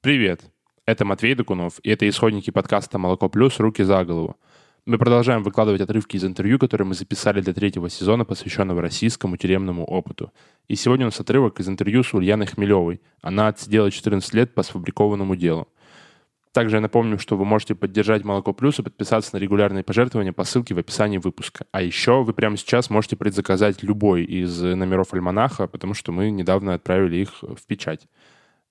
Привет! Это Матвей Докунов, и это исходники подкаста «Молоко плюс. Руки за голову». Мы продолжаем выкладывать отрывки из интервью, которые мы записали для третьего сезона, посвященного российскому тюремному опыту. И сегодня у нас отрывок из интервью с Ульяной Хмелевой. Она отсидела 14 лет по сфабрикованному делу. Также я напомню, что вы можете поддержать Молоко Плюс и подписаться на регулярные пожертвования по ссылке в описании выпуска. А еще вы прямо сейчас можете предзаказать любой из номеров Альманаха, потому что мы недавно отправили их в печать.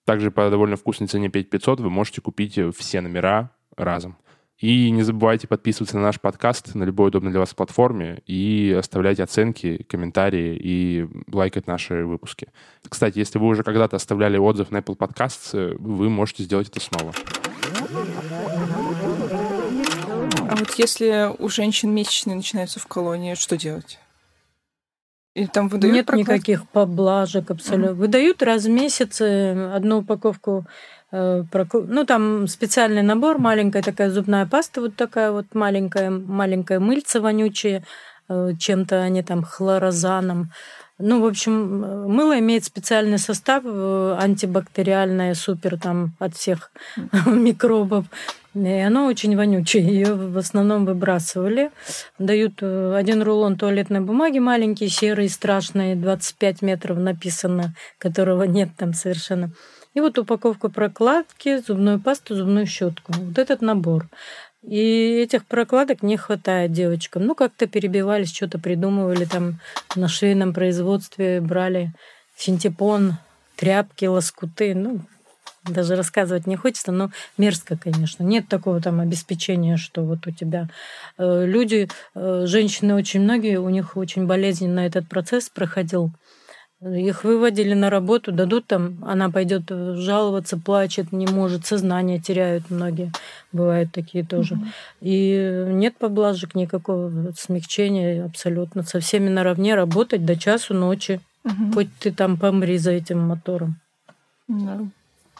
Также по довольно вкусной цене 5500 вы можете купить все номера разом. И не забывайте подписываться на наш подкаст на любой удобной для вас платформе и оставлять оценки, комментарии и лайкать наши выпуски. Кстати, если вы уже когда-то оставляли отзыв на Apple Podcasts, вы можете сделать это снова. А вот если у женщин месячные начинаются в колонии, что делать? И там выдают Нет прокладки? никаких поблажек абсолютно. Mm-hmm. Выдают раз в месяц э, одну упаковку э, ну, там специальный набор, маленькая такая зубная паста, вот такая вот маленькая, маленькая мыльца вонючая, э, чем-то они там хлорозаном. Ну, в общем, мыло имеет специальный состав, антибактериальное, супер там от всех микробов. И оно очень вонючее. Ее в основном выбрасывали. Дают э, один рулон туалетной бумаги маленький, серый, страшный, 25 метров написано, которого нет там совершенно. И вот упаковка прокладки, зубную пасту, зубную щетку. Вот этот набор. И этих прокладок не хватает девочкам. Ну, как-то перебивались, что-то придумывали там на швейном производстве, брали синтепон, тряпки, лоскуты. Ну, даже рассказывать не хочется, но мерзко, конечно. Нет такого там обеспечения, что вот у тебя э, люди, э, женщины очень многие, у них очень болезненно этот процесс проходил. Их выводили на работу, дадут там, она пойдет жаловаться, плачет, не может, сознание теряют многие, бывают такие тоже. Угу. И нет поблажек, никакого смягчения абсолютно. Со всеми наравне работать до часу ночи, угу. хоть ты там помри за этим мотором. Да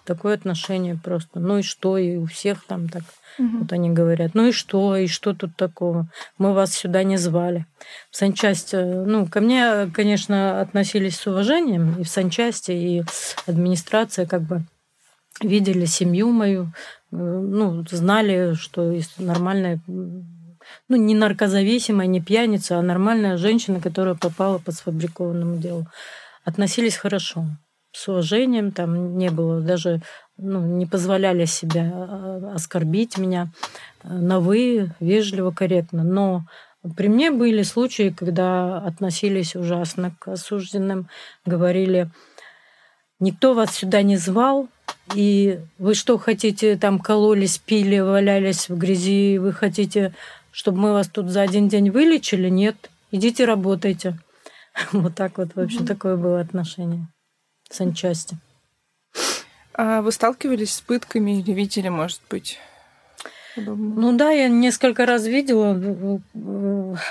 такое отношение просто. Ну и что, и у всех там так. Угу. Вот они говорят, ну и что, и что тут такого? Мы вас сюда не звали. В санчасть, э, ну, ко мне, конечно, относились с уважением и в санчасти, и администрация как бы видели семью мою, э, ну, знали, что нормальная ну, не наркозависимая, не пьяница, а нормальная женщина, которая попала по сфабрикованному делу. Относились хорошо с уважением, там не было даже, ну, не позволяли себе а, оскорбить меня на «вы», вежливо, корректно. Но при мне были случаи, когда относились ужасно к осужденным, говорили, никто вас сюда не звал, и вы что хотите, там кололись, пили, валялись в грязи, вы хотите, чтобы мы вас тут за один день вылечили? Нет, идите работайте. Вот так вот, в общем, mm-hmm. такое было отношение санчасти. А вы сталкивались с пытками или видели, может быть? Ну да, я несколько раз видела.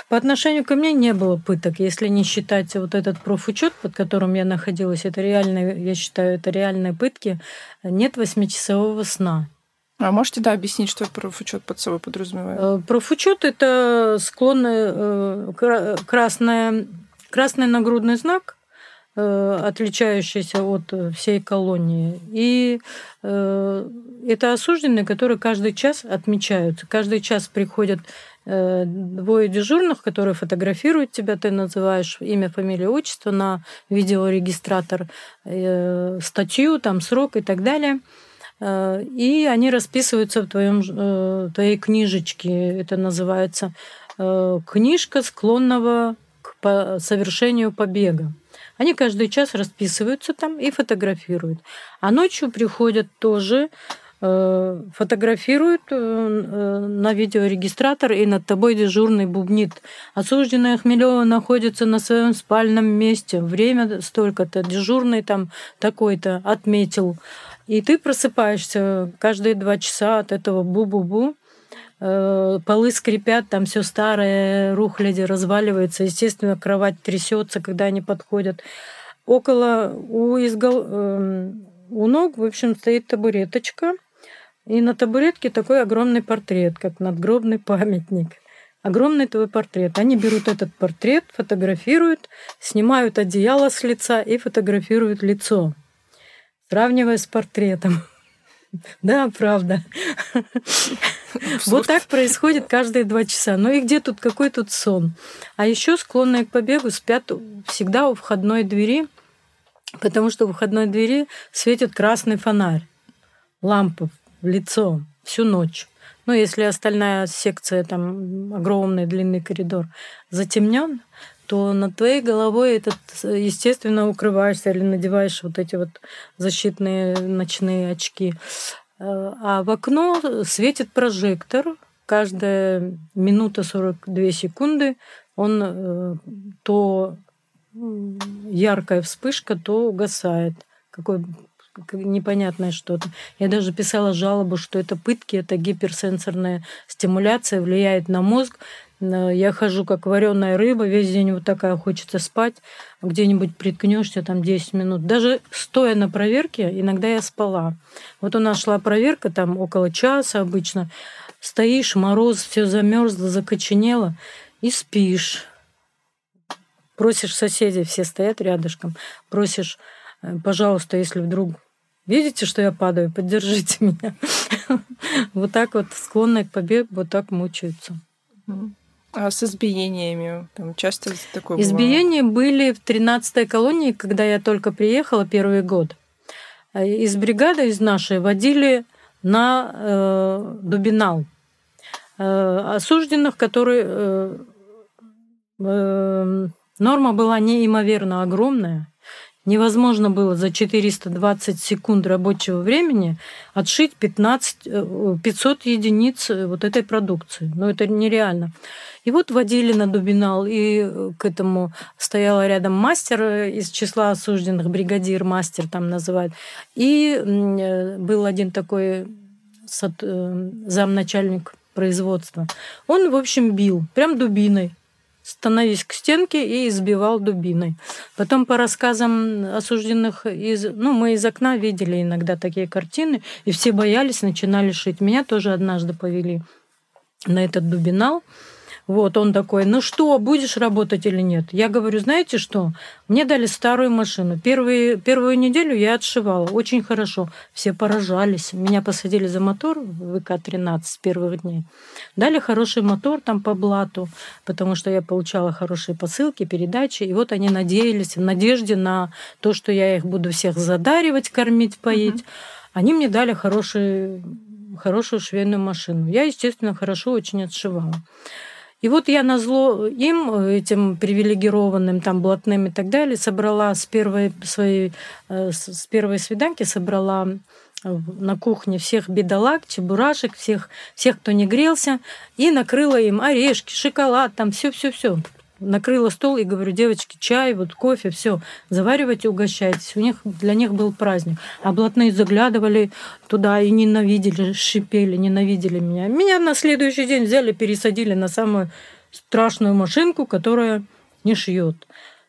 По отношению ко мне не было пыток, если не считать вот этот профучет, под которым я находилась. Это реальные, я считаю, это реальные пытки. Нет восьмичасового сна. А можете, да, объяснить, что профучет под собой подразумевает? Э, профучет – это склонный э, красная, красный нагрудный знак, отличающийся от э, всей колонии. И э, это осужденные, которые каждый час отмечаются. Каждый час приходят двое дежурных, которые фотографируют тебя, ты называешь имя, фамилию, отчество на видеорегистратор, статью, там срок и так далее. И они расписываются в твоем, твоей книжечке. Это называется книжка склонного к совершению побега. Они каждый час расписываются там и фотографируют. А ночью приходят тоже э, фотографируют э, э, на видеорегистратор, и над тобой дежурный бубнит. Осужденная Хмелева находится на своем спальном месте. Время столько-то. Дежурный там такой-то отметил. И ты просыпаешься каждые два часа от этого бу-бу-бу. Э, полы скрипят, там все старое, рухляди разваливается, естественно, кровать трясется, когда они подходят. Около у, изгол... Эм, у ног, в общем, стоит табуреточка, и на табуретке такой огромный портрет, как надгробный памятник. Огромный твой портрет. Они берут этот портрет, фотографируют, снимают одеяло с лица и фотографируют лицо, сравнивая с портретом. Да, правда. Вот так происходит каждые два часа. Ну и где тут, какой тут сон? А еще склонные к побегу спят всегда у входной двери, потому что у входной двери светит красный фонарь, лампа в лицо всю ночь. Ну, если остальная секция, там огромный длинный коридор, затемнен, то над твоей головой этот, естественно, укрываешься или надеваешь вот эти вот защитные ночные очки. А в окно светит прожектор. Каждая минута 42 секунды он э, то яркая вспышка, то угасает. Какой непонятное что-то. Я даже писала жалобу, что это пытки, это гиперсенсорная стимуляция, влияет на мозг. Я хожу как вареная рыба, весь день вот такая хочется спать, где-нибудь приткнешься там 10 минут. Даже стоя на проверке, иногда я спала. Вот у нас шла проверка, там около часа обычно. Стоишь, мороз, все замерзло, закоченело, и спишь. Просишь соседей, все стоят рядышком, просишь, «Э, пожалуйста, если вдруг видите, что я падаю, поддержите меня. Вот так вот склонные к побегу, вот так мучаются. А с избиениями? Там часто такое Избиения бывало? были в 13-й колонии, когда я только приехала первый год. Э, из бригады, из нашей, водили на э, Дубинал. Э, осужденных, которые... Э, э, норма была неимоверно огромная. Невозможно было за 420 секунд рабочего времени отшить 15, 500 э, единиц э, вот этой продукции. Но это нереально. И вот водили на Дубинал, и э, к этому стояла рядом мастер из числа осужденных, бригадир, мастер там называют. И был один такой замначальник производства. Он, в общем, бил, прям дубиной становись к стенке и избивал дубиной. Потом по рассказам осужденных, из, ну, мы из окна видели иногда такие картины, и все боялись, начинали шить. Меня тоже однажды повели на этот дубинал. Вот, он такой, ну что, будешь работать или нет? Я говорю, знаете что, мне дали старую машину. Первые, первую неделю я отшивала, очень хорошо. Все поражались. Меня посадили за мотор в ВК-13 с первых дней. Дали хороший мотор там по блату, потому что я получала хорошие посылки, передачи. И вот они надеялись, в надежде на то, что я их буду всех задаривать, кормить, поить. Mm-hmm. Они мне дали хороший, хорошую швейную машину. Я, естественно, хорошо очень отшивала. И вот я на зло им, этим привилегированным, там, блатным и так далее, собрала с первой своей, э, с первой свиданки, собрала э, на кухне всех бедолаг, чебурашек, всех, всех, кто не грелся, и накрыла им орешки, шоколад, там все-все-все накрыла стол и говорю, девочки, чай, вот кофе, все, заваривайте, угощайтесь. У них для них был праздник. А блатные заглядывали туда и ненавидели, шипели, ненавидели меня. Меня на следующий день взяли, пересадили на самую страшную машинку, которая не шьет.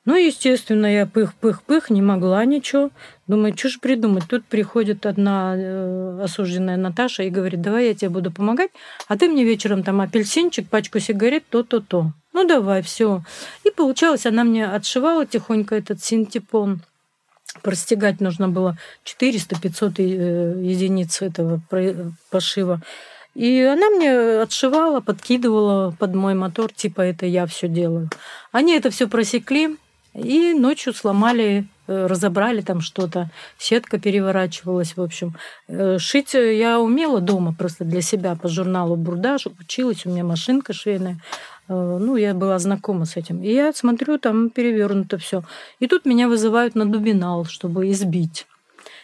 Ну, естественно, я пых-пых-пых, не могла ничего. Думаю, что же придумать? Тут приходит одна э, осужденная Наташа и говорит, давай я тебе буду помогать, а ты мне вечером там апельсинчик, пачку сигарет, то-то-то. Ну, давай, все. И получалось, она мне отшивала тихонько этот синтепон. Простегать нужно было 400-500 э, единиц этого пошива. И она мне отшивала, подкидывала под мой мотор, типа это я все делаю. Они это все просекли, и ночью сломали, э, разобрали там что-то, сетка переворачивалась, в общем. Э, шить я умела дома просто для себя по журналу Бурдаж, училась, у меня машинка швейная. Э, ну, я была знакома с этим. И я смотрю, там перевернуто все. И тут меня вызывают на дубинал, чтобы избить.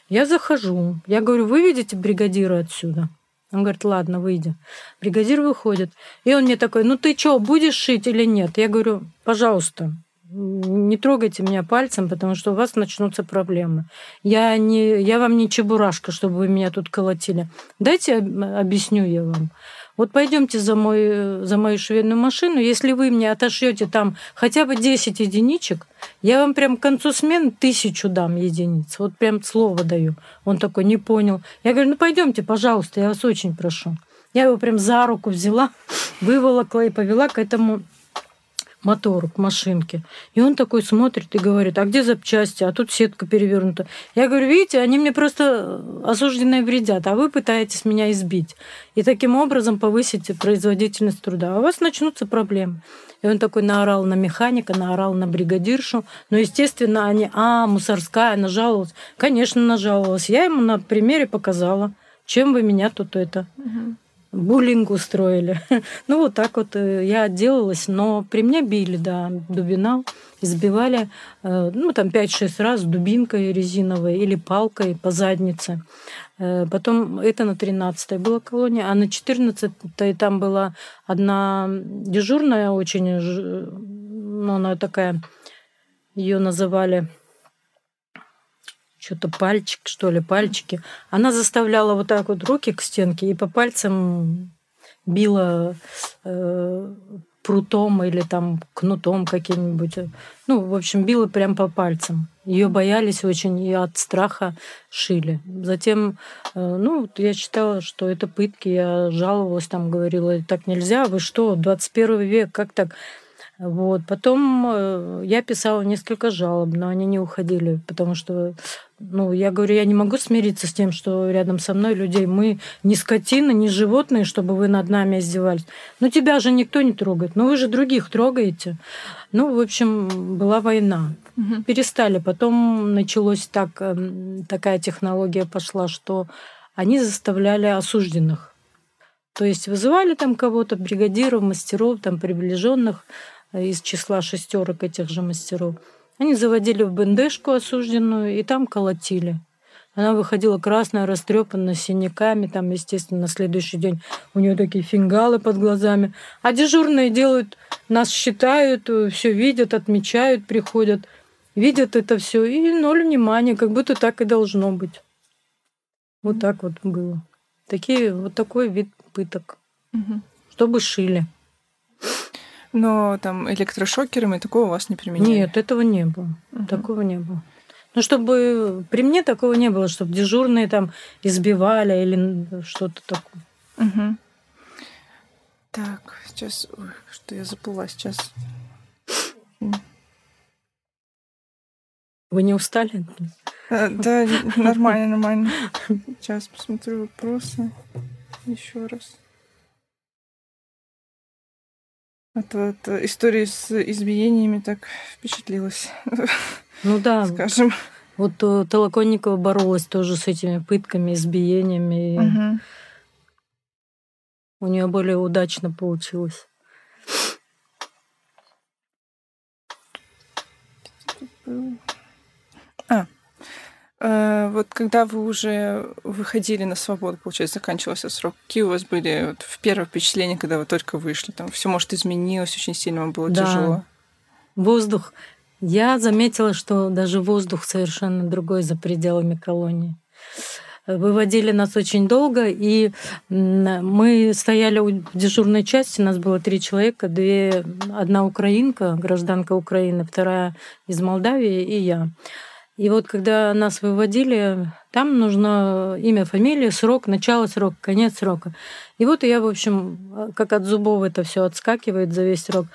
Я захожу. Я говорю, вы видите бригадира отсюда? Он говорит, ладно, выйди. Бригадир выходит. И он мне такой, ну ты что, будешь шить или нет? Я говорю, пожалуйста, не трогайте меня пальцем, потому что у вас начнутся проблемы. Я, не, я вам не чебурашка, чтобы вы меня тут колотили. Дайте объясню я вам. Вот пойдемте за, мой, за мою швейную машину. Если вы мне отошьете там хотя бы 10 единичек, я вам прям к концу смены тысячу дам единиц. Вот прям слово даю. Он такой, не понял. Я говорю, ну пойдемте, пожалуйста, я вас очень прошу. Я его прям за руку взяла, выволокла и повела к этому мотор к машинке. И он такой смотрит и говорит, а где запчасти? А тут сетка перевернута. Я говорю, видите, они мне просто осужденные вредят, а вы пытаетесь меня избить. И таким образом повысите производительность труда. А у вас начнутся проблемы. И он такой наорал на механика, наорал на бригадиршу. Но, естественно, они, а, мусорская, нажаловалась. Конечно, нажаловалась. Я ему на примере показала, чем вы меня тут это... Угу буллинг устроили. ну, вот так вот э, я отделалась, но при мне били, да, дубинал, избивали, э, ну, там 5-6 раз дубинкой резиновой или палкой по заднице. Э, потом это на 13-й была колония, а на 14-й там была одна дежурная очень, ну, она такая, ее называли что-то пальчик, что ли, пальчики. Она заставляла вот так вот руки к стенке и по пальцам била э, прутом или там кнутом каким-нибудь. Ну, в общем, била прям по пальцам. Ее боялись очень и от страха шили. Затем, э, ну, я считала, что это пытки. Я жаловалась, там говорила, так нельзя, вы что, 21 век, как так? Вот. Потом э, я писала несколько жалоб, но они не уходили, потому что, ну, я говорю, я не могу смириться с тем, что рядом со мной людей. Мы не скотина, не животные, чтобы вы над нами издевались. Ну, тебя же никто не трогает. Ну, вы же других трогаете. Ну, в общем, была война. Угу. Перестали. Потом началось так, эм, такая технология пошла, что они заставляли осужденных. То есть вызывали там кого-то, бригадиров, мастеров, там приближенных, из числа шестерок этих же мастеров. Они заводили в бендешку осужденную и там колотили. Она выходила красная, растрепанная, с синяками. Там, естественно, на следующий день у нее такие фингалы под глазами. А дежурные делают, нас считают, все видят, отмечают, приходят, видят это все и ноль внимания, как будто так и должно быть. Вот так вот было. Такие, вот такой вид пыток. Угу. Чтобы шили. Но там электрошокерами такого у вас не применяли? Нет, этого не было. Угу. Такого не было. Ну, чтобы при мне такого не было, чтобы дежурные там избивали или что-то такое. Угу. Так, сейчас... Ой, что я заплыла сейчас. Вы не устали? А, да, нормально, нормально. Сейчас посмотрю вопросы еще раз. От, от истории с избиениями так впечатлилась. Ну да. Скажем. Вот э, Толоконникова боролась тоже с этими пытками, избиениями. Угу. У нее более удачно получилось. Вот когда вы уже выходили на свободу, получается, заканчивался срок, какие у вас были вот, в первое впечатление, когда вы только вышли? Там все, может, изменилось очень сильно, вам было да. тяжело? Воздух. Я заметила, что даже воздух совершенно другой за пределами колонии. Выводили нас очень долго, и мы стояли у дежурной части, нас было три человека, две, одна украинка, гражданка Украины, вторая из Молдавии и я. И вот когда нас выводили, там нужно имя, фамилия, срок, начало срока, конец срока. И вот я, в общем, как от зубов это все отскакивает за весь срок.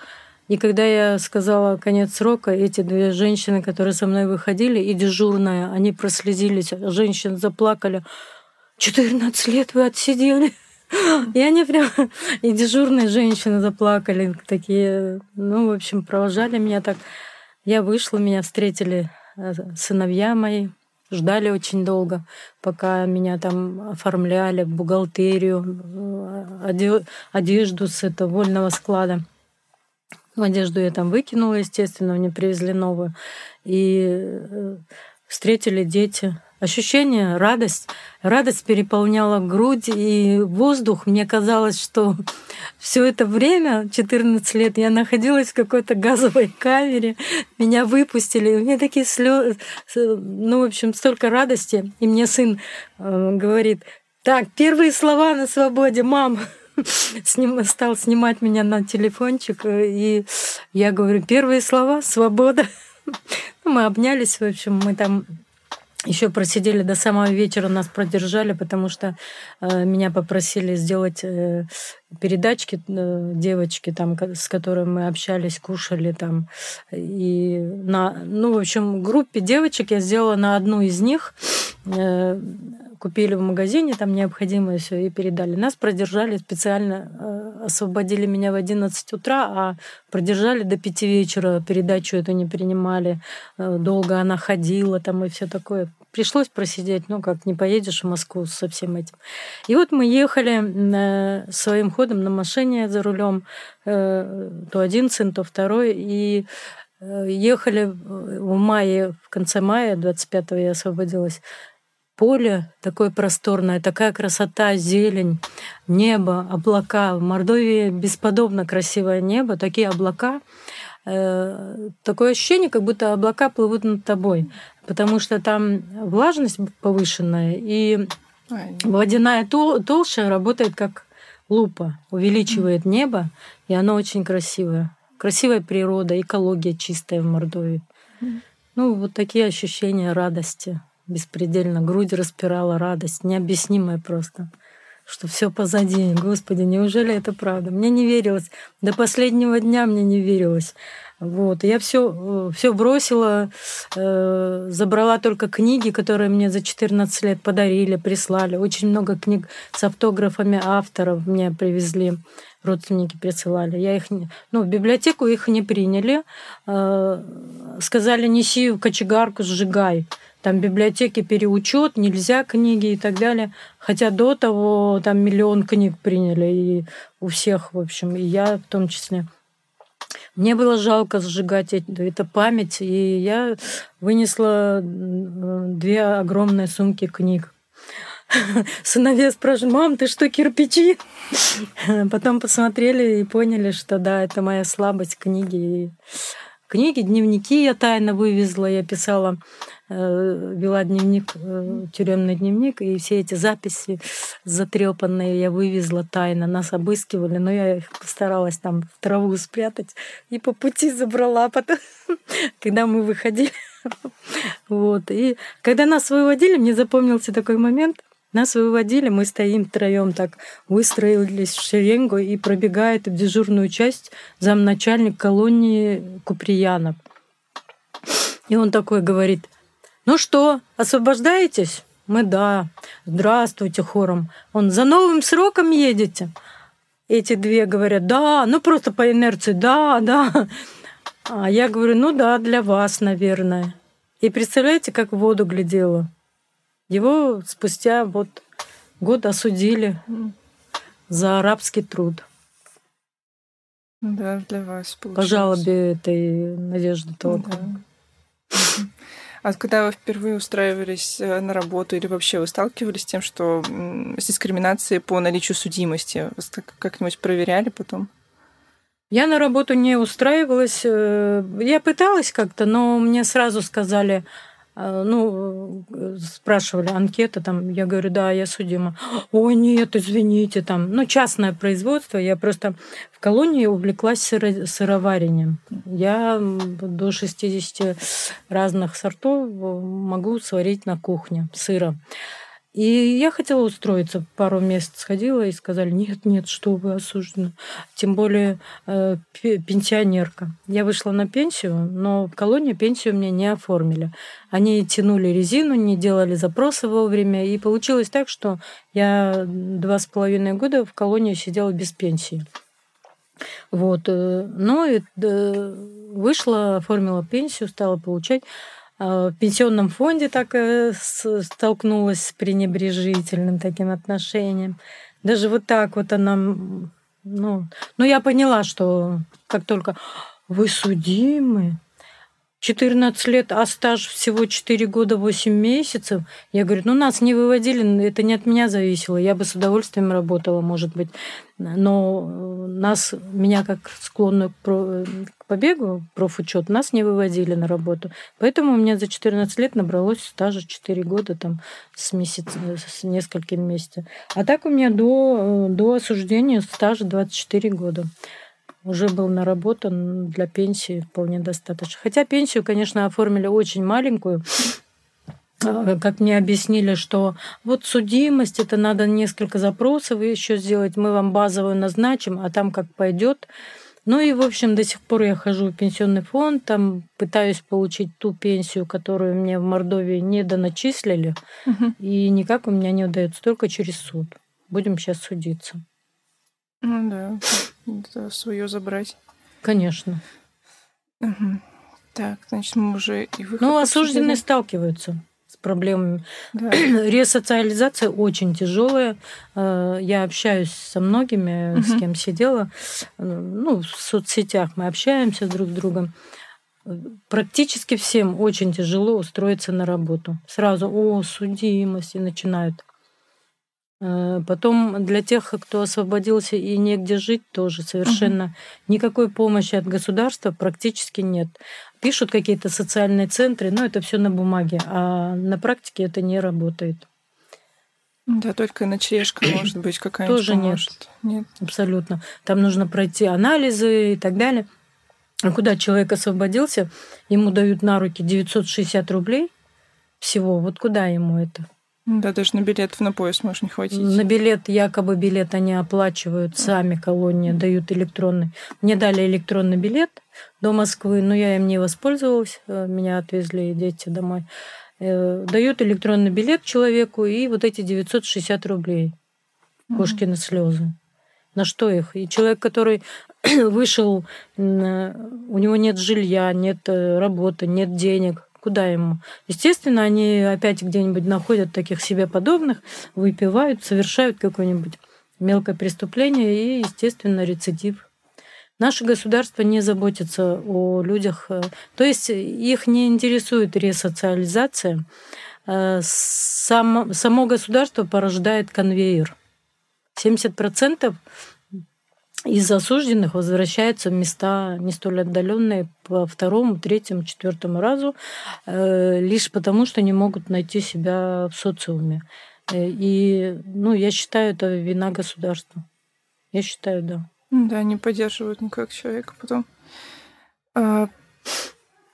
И когда я сказала конец срока, эти две женщины, которые со мной выходили, и дежурная, они прослезились, женщины заплакали. 14 лет вы отсидели. И они прям, и дежурные женщины заплакали, такие, ну, в общем, провожали меня так. Я вышла, меня встретили Э, сыновья мои ждали очень долго, пока меня там оформляли в бухгалтерию, э, одежду с этого вольного склада. Одежду я там выкинула, естественно, мне привезли новую. И э, встретили дети. Ощущение, радость. Радость переполняла грудь и воздух. Мне казалось, что все это время, 14 лет, я находилась в какой-то газовой камере. Меня выпустили. У меня такие слезы. Ну, в общем, столько радости. И мне сын э, говорит, так, первые слова на свободе, мам. С ним стал снимать меня на телефончик. И я говорю, первые слова, свобода. Ну, мы обнялись, в общем, мы там еще просидели до самого вечера, нас продержали, потому что э, меня попросили сделать э, передачки э, девочки, там, с которыми мы общались, кушали там. И на, ну, в общем, группе девочек я сделала на одну из них э, купили в магазине там необходимое все и передали. Нас продержали специально, э, освободили меня в 11 утра, а продержали до 5 вечера, передачу эту не принимали, э, долго она ходила там и все такое. Пришлось просидеть, ну как, не поедешь в Москву со всем этим. И вот мы ехали э, своим ходом на машине за рулем, то один сын, то второй, и ехали в мае, в конце мая, 25-го я освободилась, поле такое просторное, такая красота, зелень, небо, облака. В Мордовии бесподобно красивое небо, такие облака. Э, такое ощущение, как будто облака плывут над тобой, потому что там влажность повышенная, и водяная толща работает как лупа, увеличивает небо, и оно очень красивое. Красивая природа, экология чистая в Мордовии. Ну, вот такие ощущения радости беспредельно. Грудь распирала радость, необъяснимая просто что все позади. Господи, неужели это правда? Мне не верилось. До последнего дня мне не верилось. Вот. Я все, все бросила, э, забрала только книги, которые мне за 14 лет подарили, прислали. Очень много книг с автографами авторов мне привезли, родственники присылали. Я их не... Ну, в библиотеку их не приняли. Э, сказали, неси в кочегарку, сжигай там библиотеки переучет, нельзя книги и так далее. Хотя до того там миллион книг приняли, и у всех, в общем, и я в том числе. Мне было жалко сжигать это память, и я вынесла две огромные сумки книг. Сыновья спрашивают, мам, ты что, кирпичи? Потом посмотрели и поняли, что да, это моя слабость книги. Книги, дневники я тайно вывезла, я писала вела дневник, э, тюремный дневник, и все эти записи затрепанные я вывезла тайно. Нас обыскивали, но я их постаралась там в траву спрятать и по пути забрала потом, когда мы выходили. Вот. И когда нас выводили, мне запомнился такой момент. Нас выводили, мы стоим втроем так, выстроились в шеренгу, и пробегает в дежурную часть замначальник колонии Куприянов. И он такой говорит – ну что, освобождаетесь? Мы да. Здравствуйте, хором. Он за новым сроком едете? Эти две говорят, да, ну просто по инерции, да, да. А я говорю, ну да, для вас, наверное. И представляете, как в воду глядела. Его спустя вот год осудили за арабский труд. Да, для вас получилось. По жалобе этой Надежды Толка. Да. А когда вы впервые устраивались э, на работу или вообще вы сталкивались с тем, что с дискриминацией по наличию судимости? Вас как-нибудь проверяли потом? Я на работу не устраивалась. Э, я пыталась как-то, но мне сразу сказали, ну, спрашивали анкета, там, я говорю, да, я судима. Ой, нет, извините, там, ну, частное производство, я просто в колонии увлеклась сыро- сыроварением. Я до 60 разных сортов могу сварить на кухне сыра. И я хотела устроиться, пару мест сходила и сказали, нет, нет, что вы осуждены. Тем более э, пенсионерка. Я вышла на пенсию, но в колонии пенсию мне не оформили. Они тянули резину, не делали запросы вовремя. И получилось так, что я два с половиной года в колонии сидела без пенсии. Вот. Э, ну вышла, оформила пенсию, стала получать. А, в пенсионном фонде так э, столкнулась с пренебрежительным таким отношением. Даже вот так вот она... Ну, ну я поняла, что как только вы судимы, 14 лет, а стаж всего 4 года 8 месяцев. Я говорю, ну нас не выводили, это не от меня зависело. Я бы с удовольствием работала, может быть. Но э, нас, меня как склонную к побегу, профучет, нас не выводили на работу. Поэтому у меня за 14 лет набралось стажа 4 года там с, месяц, с несколькими месяцами. А так у меня до, э, до осуждения стажа 24 года уже был наработан для пенсии вполне достаточно. Хотя пенсию, конечно, оформили очень маленькую. а, как мне объяснили, что вот судимость, это надо несколько запросов еще сделать, мы вам базовую назначим, а там как пойдет. Ну и, в общем, до сих пор я хожу в пенсионный фонд, там пытаюсь получить ту пенсию, которую мне в Мордовии не доначислили, угу. и никак у меня не удается, только через суд. Будем сейчас судиться. Ну да, это свое забрать. Конечно. Угу. Так, значит, мы уже и выход Ну, осужденные сталкиваются с проблемами. Да. Ресоциализация очень тяжелая. Э, я общаюсь со многими, угу. с кем сидела. Ну, в соцсетях мы общаемся друг с другом. Практически всем очень тяжело устроиться на работу. Сразу, о, судимость, и начинают. Э, потом для тех, кто освободился и негде жить, тоже совершенно угу. никакой помощи от государства практически нет. Пишут какие-то социальные центры, но это все на бумаге, а на практике это не работает. Да, только ночлежка, может быть, какая-нибудь Тоже поможет. нет. Нет. Абсолютно. Там нужно пройти анализы и так далее. А куда человек освободился, ему дают на руки 960 рублей всего. Вот куда ему это? Да, даже на билет на поезд может не хватить. На билет, якобы билет они оплачивают сами, колония дают электронный. Мне дали электронный билет до Москвы, но я им не воспользовалась. Э, меня отвезли дети домой. Э, дают электронный билет человеку и вот эти 960 рублей. Кошкины слезы. На что их? И человек, который вышел, у него нет жилья, нет э, работы, нет денег, Куда ему? Естественно, они опять где-нибудь находят таких себе подобных, выпивают, совершают какое-нибудь мелкое преступление и, естественно, рецидив. Наше государство не заботится о людях, э, то есть их не интересует ресоциализация. Э, сам, само государство порождает конвейер. 70% из осужденных возвращаются в места не столь отдаленные по второму, третьему, четвертому разу, э, лишь потому, что не могут найти себя в социуме. Э, и, ну, я считаю, это вина государства. Я считаю, да. Да, не поддерживают никак человека потом. А,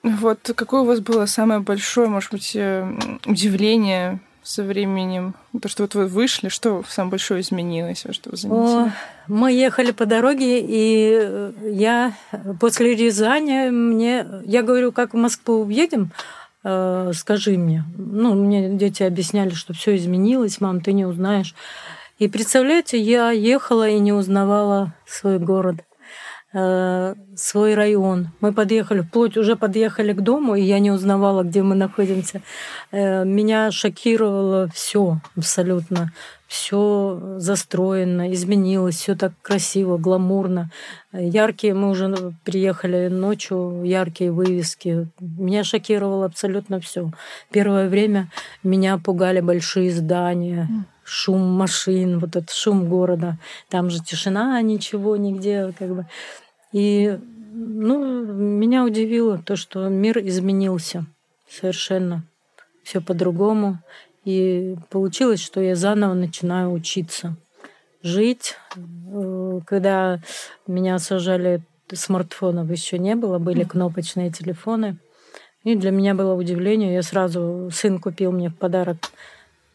вот какое у вас было самое большое, может быть, э, удивление со временем? То, что вот вы вышли, что самое большое изменилось, что вы заметили? О, мы ехали по дороге, и э, я после Рязани мне... Я говорю, как в Москву уедем, э, скажи мне. Ну, мне дети объясняли, что все изменилось, мам, ты не узнаешь. И представляете, я ехала и не узнавала свой город. Э, свой район. Мы подъехали, вплоть уже подъехали к дому, и я не узнавала, где мы находимся. Э, меня шокировало все абсолютно. Все застроено, изменилось, все так красиво, гламурно. Яркие, мы уже приехали ночью, яркие вывески. Меня шокировало абсолютно все. Первое время меня пугали большие здания шум машин, вот этот шум города. Там же тишина, ничего, нигде, как бы. И ну, меня удивило то, что мир изменился совершенно. Все по-другому. И получилось, что я заново начинаю учиться. Жить. Э, когда меня сажали, смартфонов еще не было, были кнопочные телефоны. И для меня было удивление. Я сразу, сын купил мне в подарок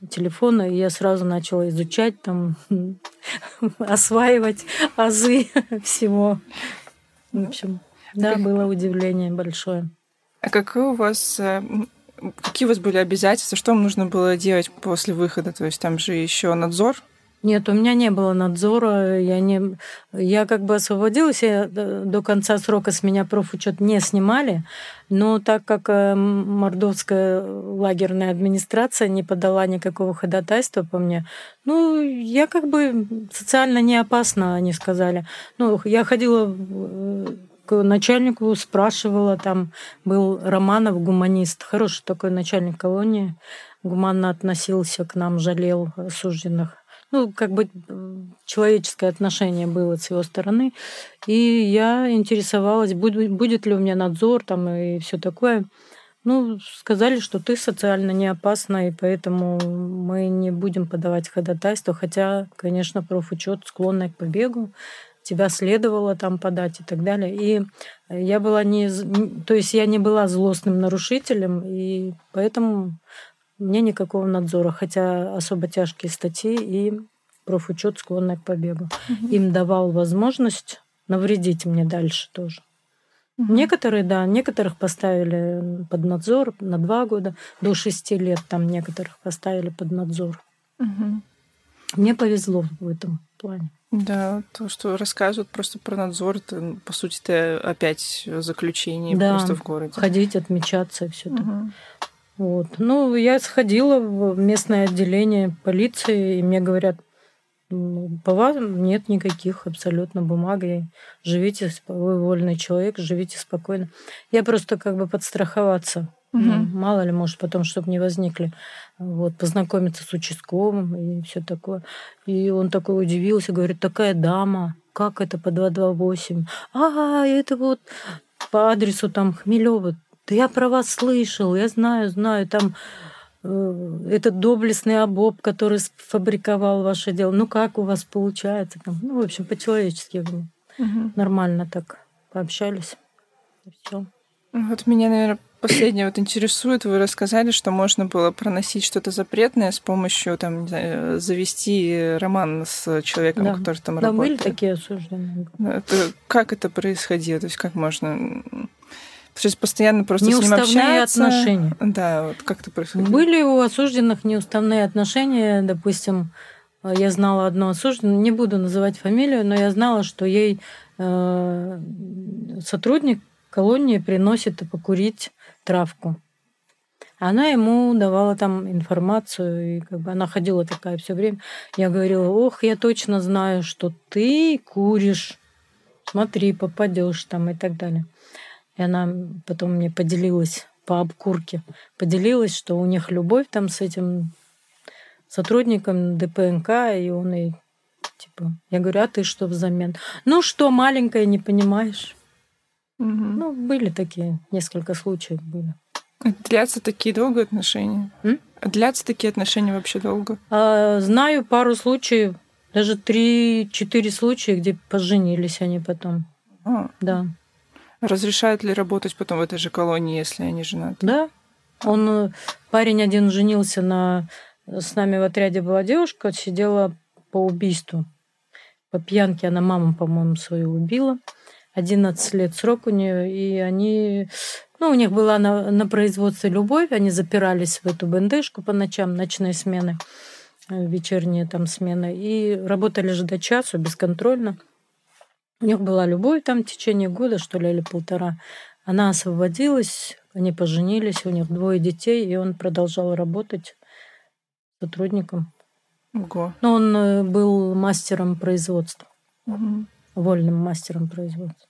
телефона, и я сразу начала изучать, там, осваивать азы всего. В общем, да, было удивление большое. А какое у вас э, какие у вас были обязательства, что вам нужно было делать после выхода? То есть там же еще надзор нет, у меня не было надзора, я не, я как бы освободилась, я до конца срока с меня профучет не снимали, но так как э, мордовская лагерная администрация не подала никакого ходатайства по мне, ну, я как бы социально не опасна, они сказали. Ну, я ходила э, к начальнику, спрашивала, там был Романов, гуманист, хороший такой начальник колонии, гуманно относился к нам, жалел осужденных ну, как бы человеческое отношение было с его стороны. И я интересовалась, будет, будет ли у меня надзор там и все такое. Ну, сказали, что ты социально не опасна, и поэтому мы не будем подавать ходатайство, хотя, конечно, профучет склонный к побегу, тебя следовало там подать и так далее. И я была не... То есть я не была злостным нарушителем, и поэтому мне никакого надзора, хотя особо тяжкие статьи и профучет склонный к побегу. Угу. Им давал возможность навредить мне дальше тоже. Угу. Некоторые, да, некоторых поставили под надзор на два года, до шести лет там некоторых поставили под надзор. Угу. Мне повезло в этом плане. Да, то, что рассказывают просто про надзор, это, по сути, это опять заключение да, просто в городе. Ходить, отмечаться и все угу. так. Вот. Ну, я сходила в местное отделение полиции, и мне говорят, по вам нет никаких абсолютно бумаг. Живите, вы вольный человек, живите спокойно. Я просто как бы подстраховаться. Угу. Ну, мало ли, может, потом, чтобы не возникли. Вот, познакомиться с участковым и все такое. И он такой удивился, говорит, такая дама, как это по 228? А, это вот по адресу там Хмелева. Да я про вас слышал, я знаю, знаю, там Э, этот доблестный обоб, который фабриковал ваше дело. Ну, как у вас получается? Там, ну, в общем, по-человечески угу. нормально так пообщались. И все. Вот меня, наверное, последнее вот интересует. Вы рассказали, что можно было проносить что-то запретное с помощью, там, не знаю, завести роман с человеком, да. который там да, работает. Да, были такие осужденные. Это, как это происходило? То есть как можно то есть постоянно просто неуставные с ним общаются. отношения. Да, вот как это происходило? Были у осужденных неуставные отношения. Допустим, я знала одну осужденную, не буду называть фамилию, но я знала, что ей э, сотрудник колонии приносит покурить травку. Она ему давала там информацию, и как бы она ходила такая все время. Я говорила, ох, я точно знаю, что ты куришь. Смотри, попадешь там и так далее. И она потом мне поделилась по обкурке, поделилась, что у них любовь там с этим сотрудником ДПНК, и он и типа, я говорю, а ты что взамен? Ну что, маленькая, не понимаешь? Угу. Ну, были такие, несколько случаев были. Длятся такие долгие отношения? М? Длятся такие отношения вообще долго? А, знаю пару случаев, даже три-четыре случая, где поженились они потом. А. Да. Разрешают ли работать потом в этой же колонии, если они женаты? Да. Он, э, парень один женился на... С нами в отряде была девушка, сидела по убийству. По пьянке она маму, по-моему, свою убила. 11 лет срок у нее, и они... Ну, у них была на, на производстве любовь, они запирались в эту бендешку по ночам, ночные смены, э, вечерние там смены, и работали же до часу бесконтрольно. У них была любовь там в течение года, что ли, или полтора. Она освободилась, они поженились, у них двое детей, и он продолжал работать сотрудником. Ого. Но он э, был мастером производства, угу. вольным мастером производства.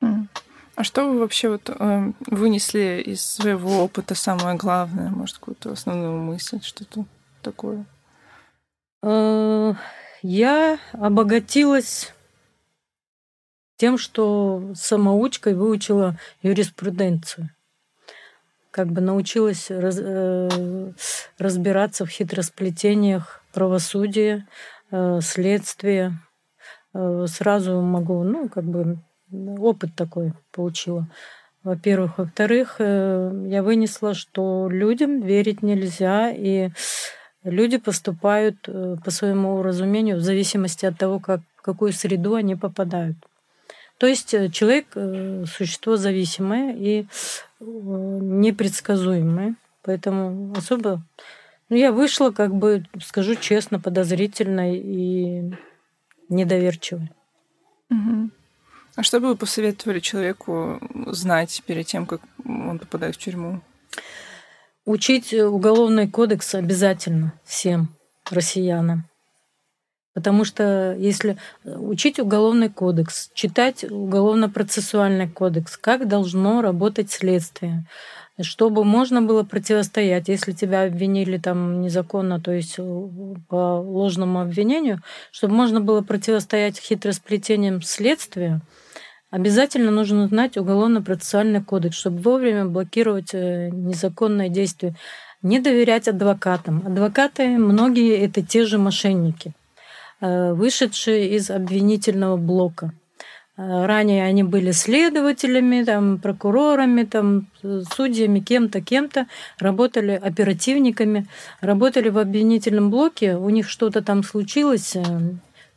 А что вы вообще вот э, вынесли из своего опыта самое главное, может какую-то основную мысль, что-то такое? Э, я обогатилась тем, что самоучкой выучила юриспруденцию. Как бы научилась раз, э, разбираться в хитросплетениях правосудия, э, следствия. Э, сразу могу, ну, как бы опыт такой получила. Во-первых. Во-вторых, э, я вынесла, что людям верить нельзя, и люди поступают э, по своему разумению в зависимости от того, как, в какую среду они попадают. То есть э, человек э, – существо зависимое и э, непредсказуемое. Поэтому особо... Ну, я вышла, как бы, скажу честно, подозрительной и недоверчивой. Угу. А что бы вы посоветовали человеку знать перед тем, как он попадает в тюрьму? Учить уголовный кодекс обязательно всем россиянам. Потому что если э, учить уголовный кодекс, читать уголовно-процессуальный кодекс, как должно работать следствие, чтобы можно было противостоять, если тебя обвинили там незаконно, то есть э, по ложному обвинению, чтобы можно было противостоять хитросплетениям следствия, обязательно нужно знать уголовно-процессуальный кодекс, чтобы вовремя блокировать э, незаконные действия. Не доверять адвокатам. Адвокаты, многие это те же мошенники – вышедшие из обвинительного блока. Ранее они были следователями, там, прокурорами, там, судьями, кем-то, кем-то, работали оперативниками, работали в обвинительном блоке, у них что-то там случилось, э,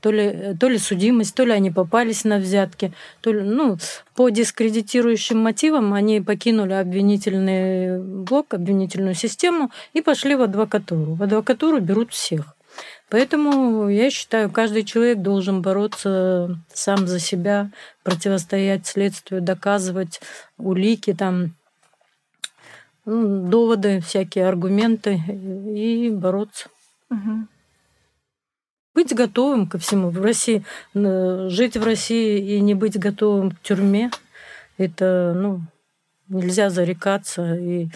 то ли, то ли судимость, то ли они попались на взятки, то ли, ну, по дискредитирующим мотивам они покинули обвинительный блок, обвинительную систему и пошли в адвокатуру. В адвокатуру берут всех. Поэтому я считаю, каждый человек должен бороться сам за себя, противостоять следствию, доказывать улики, там, ну, доводы, всякие аргументы и бороться. Угу. Быть готовым ко всему. В России, жить в России и не быть готовым к тюрьме, это, ну, нельзя зарекаться. И,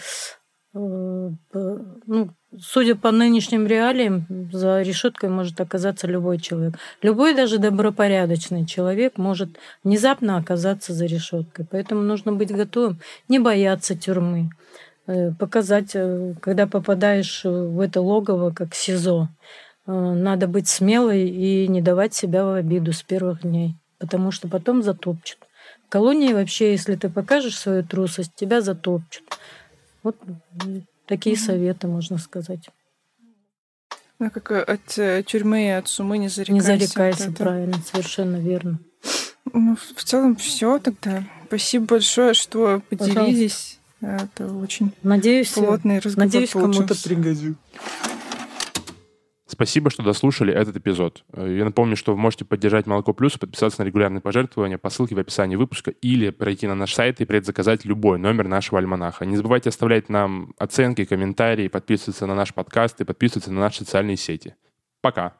ну, судя по нынешним реалиям, за решеткой может оказаться любой человек. Любой даже добропорядочный человек может внезапно оказаться за решеткой. Поэтому нужно быть готовым, не бояться тюрьмы, э, показать, э, когда попадаешь в это логово, как СИЗО, э, надо быть смелой и не давать себя в обиду с первых дней, потому что потом затопчут. В колонии вообще, если ты покажешь свою трусость, тебя затопчут. Вот Такие советы, можно сказать. Ну, как э, от э, тюрьмы и от сумы не зарекайся. Не зарекайся, вот правильно, совершенно верно. Ну, в целом все тогда. Спасибо большое, что поделились. Пожалуйста. Это очень надеюсь, плотный разговор Надеюсь, кому-то пригодится. Спасибо, что дослушали этот эпизод. Э, я напомню, что вы можете поддержать Молоко Плюс, подписаться на регулярные пожертвования по ссылке в описании выпуска или пройти на наш сайт и предзаказать любой номер нашего альманаха. Не забывайте оставлять нам оценки, комментарии, подписываться на наш подкаст и подписываться на наши социальные сети. Пока!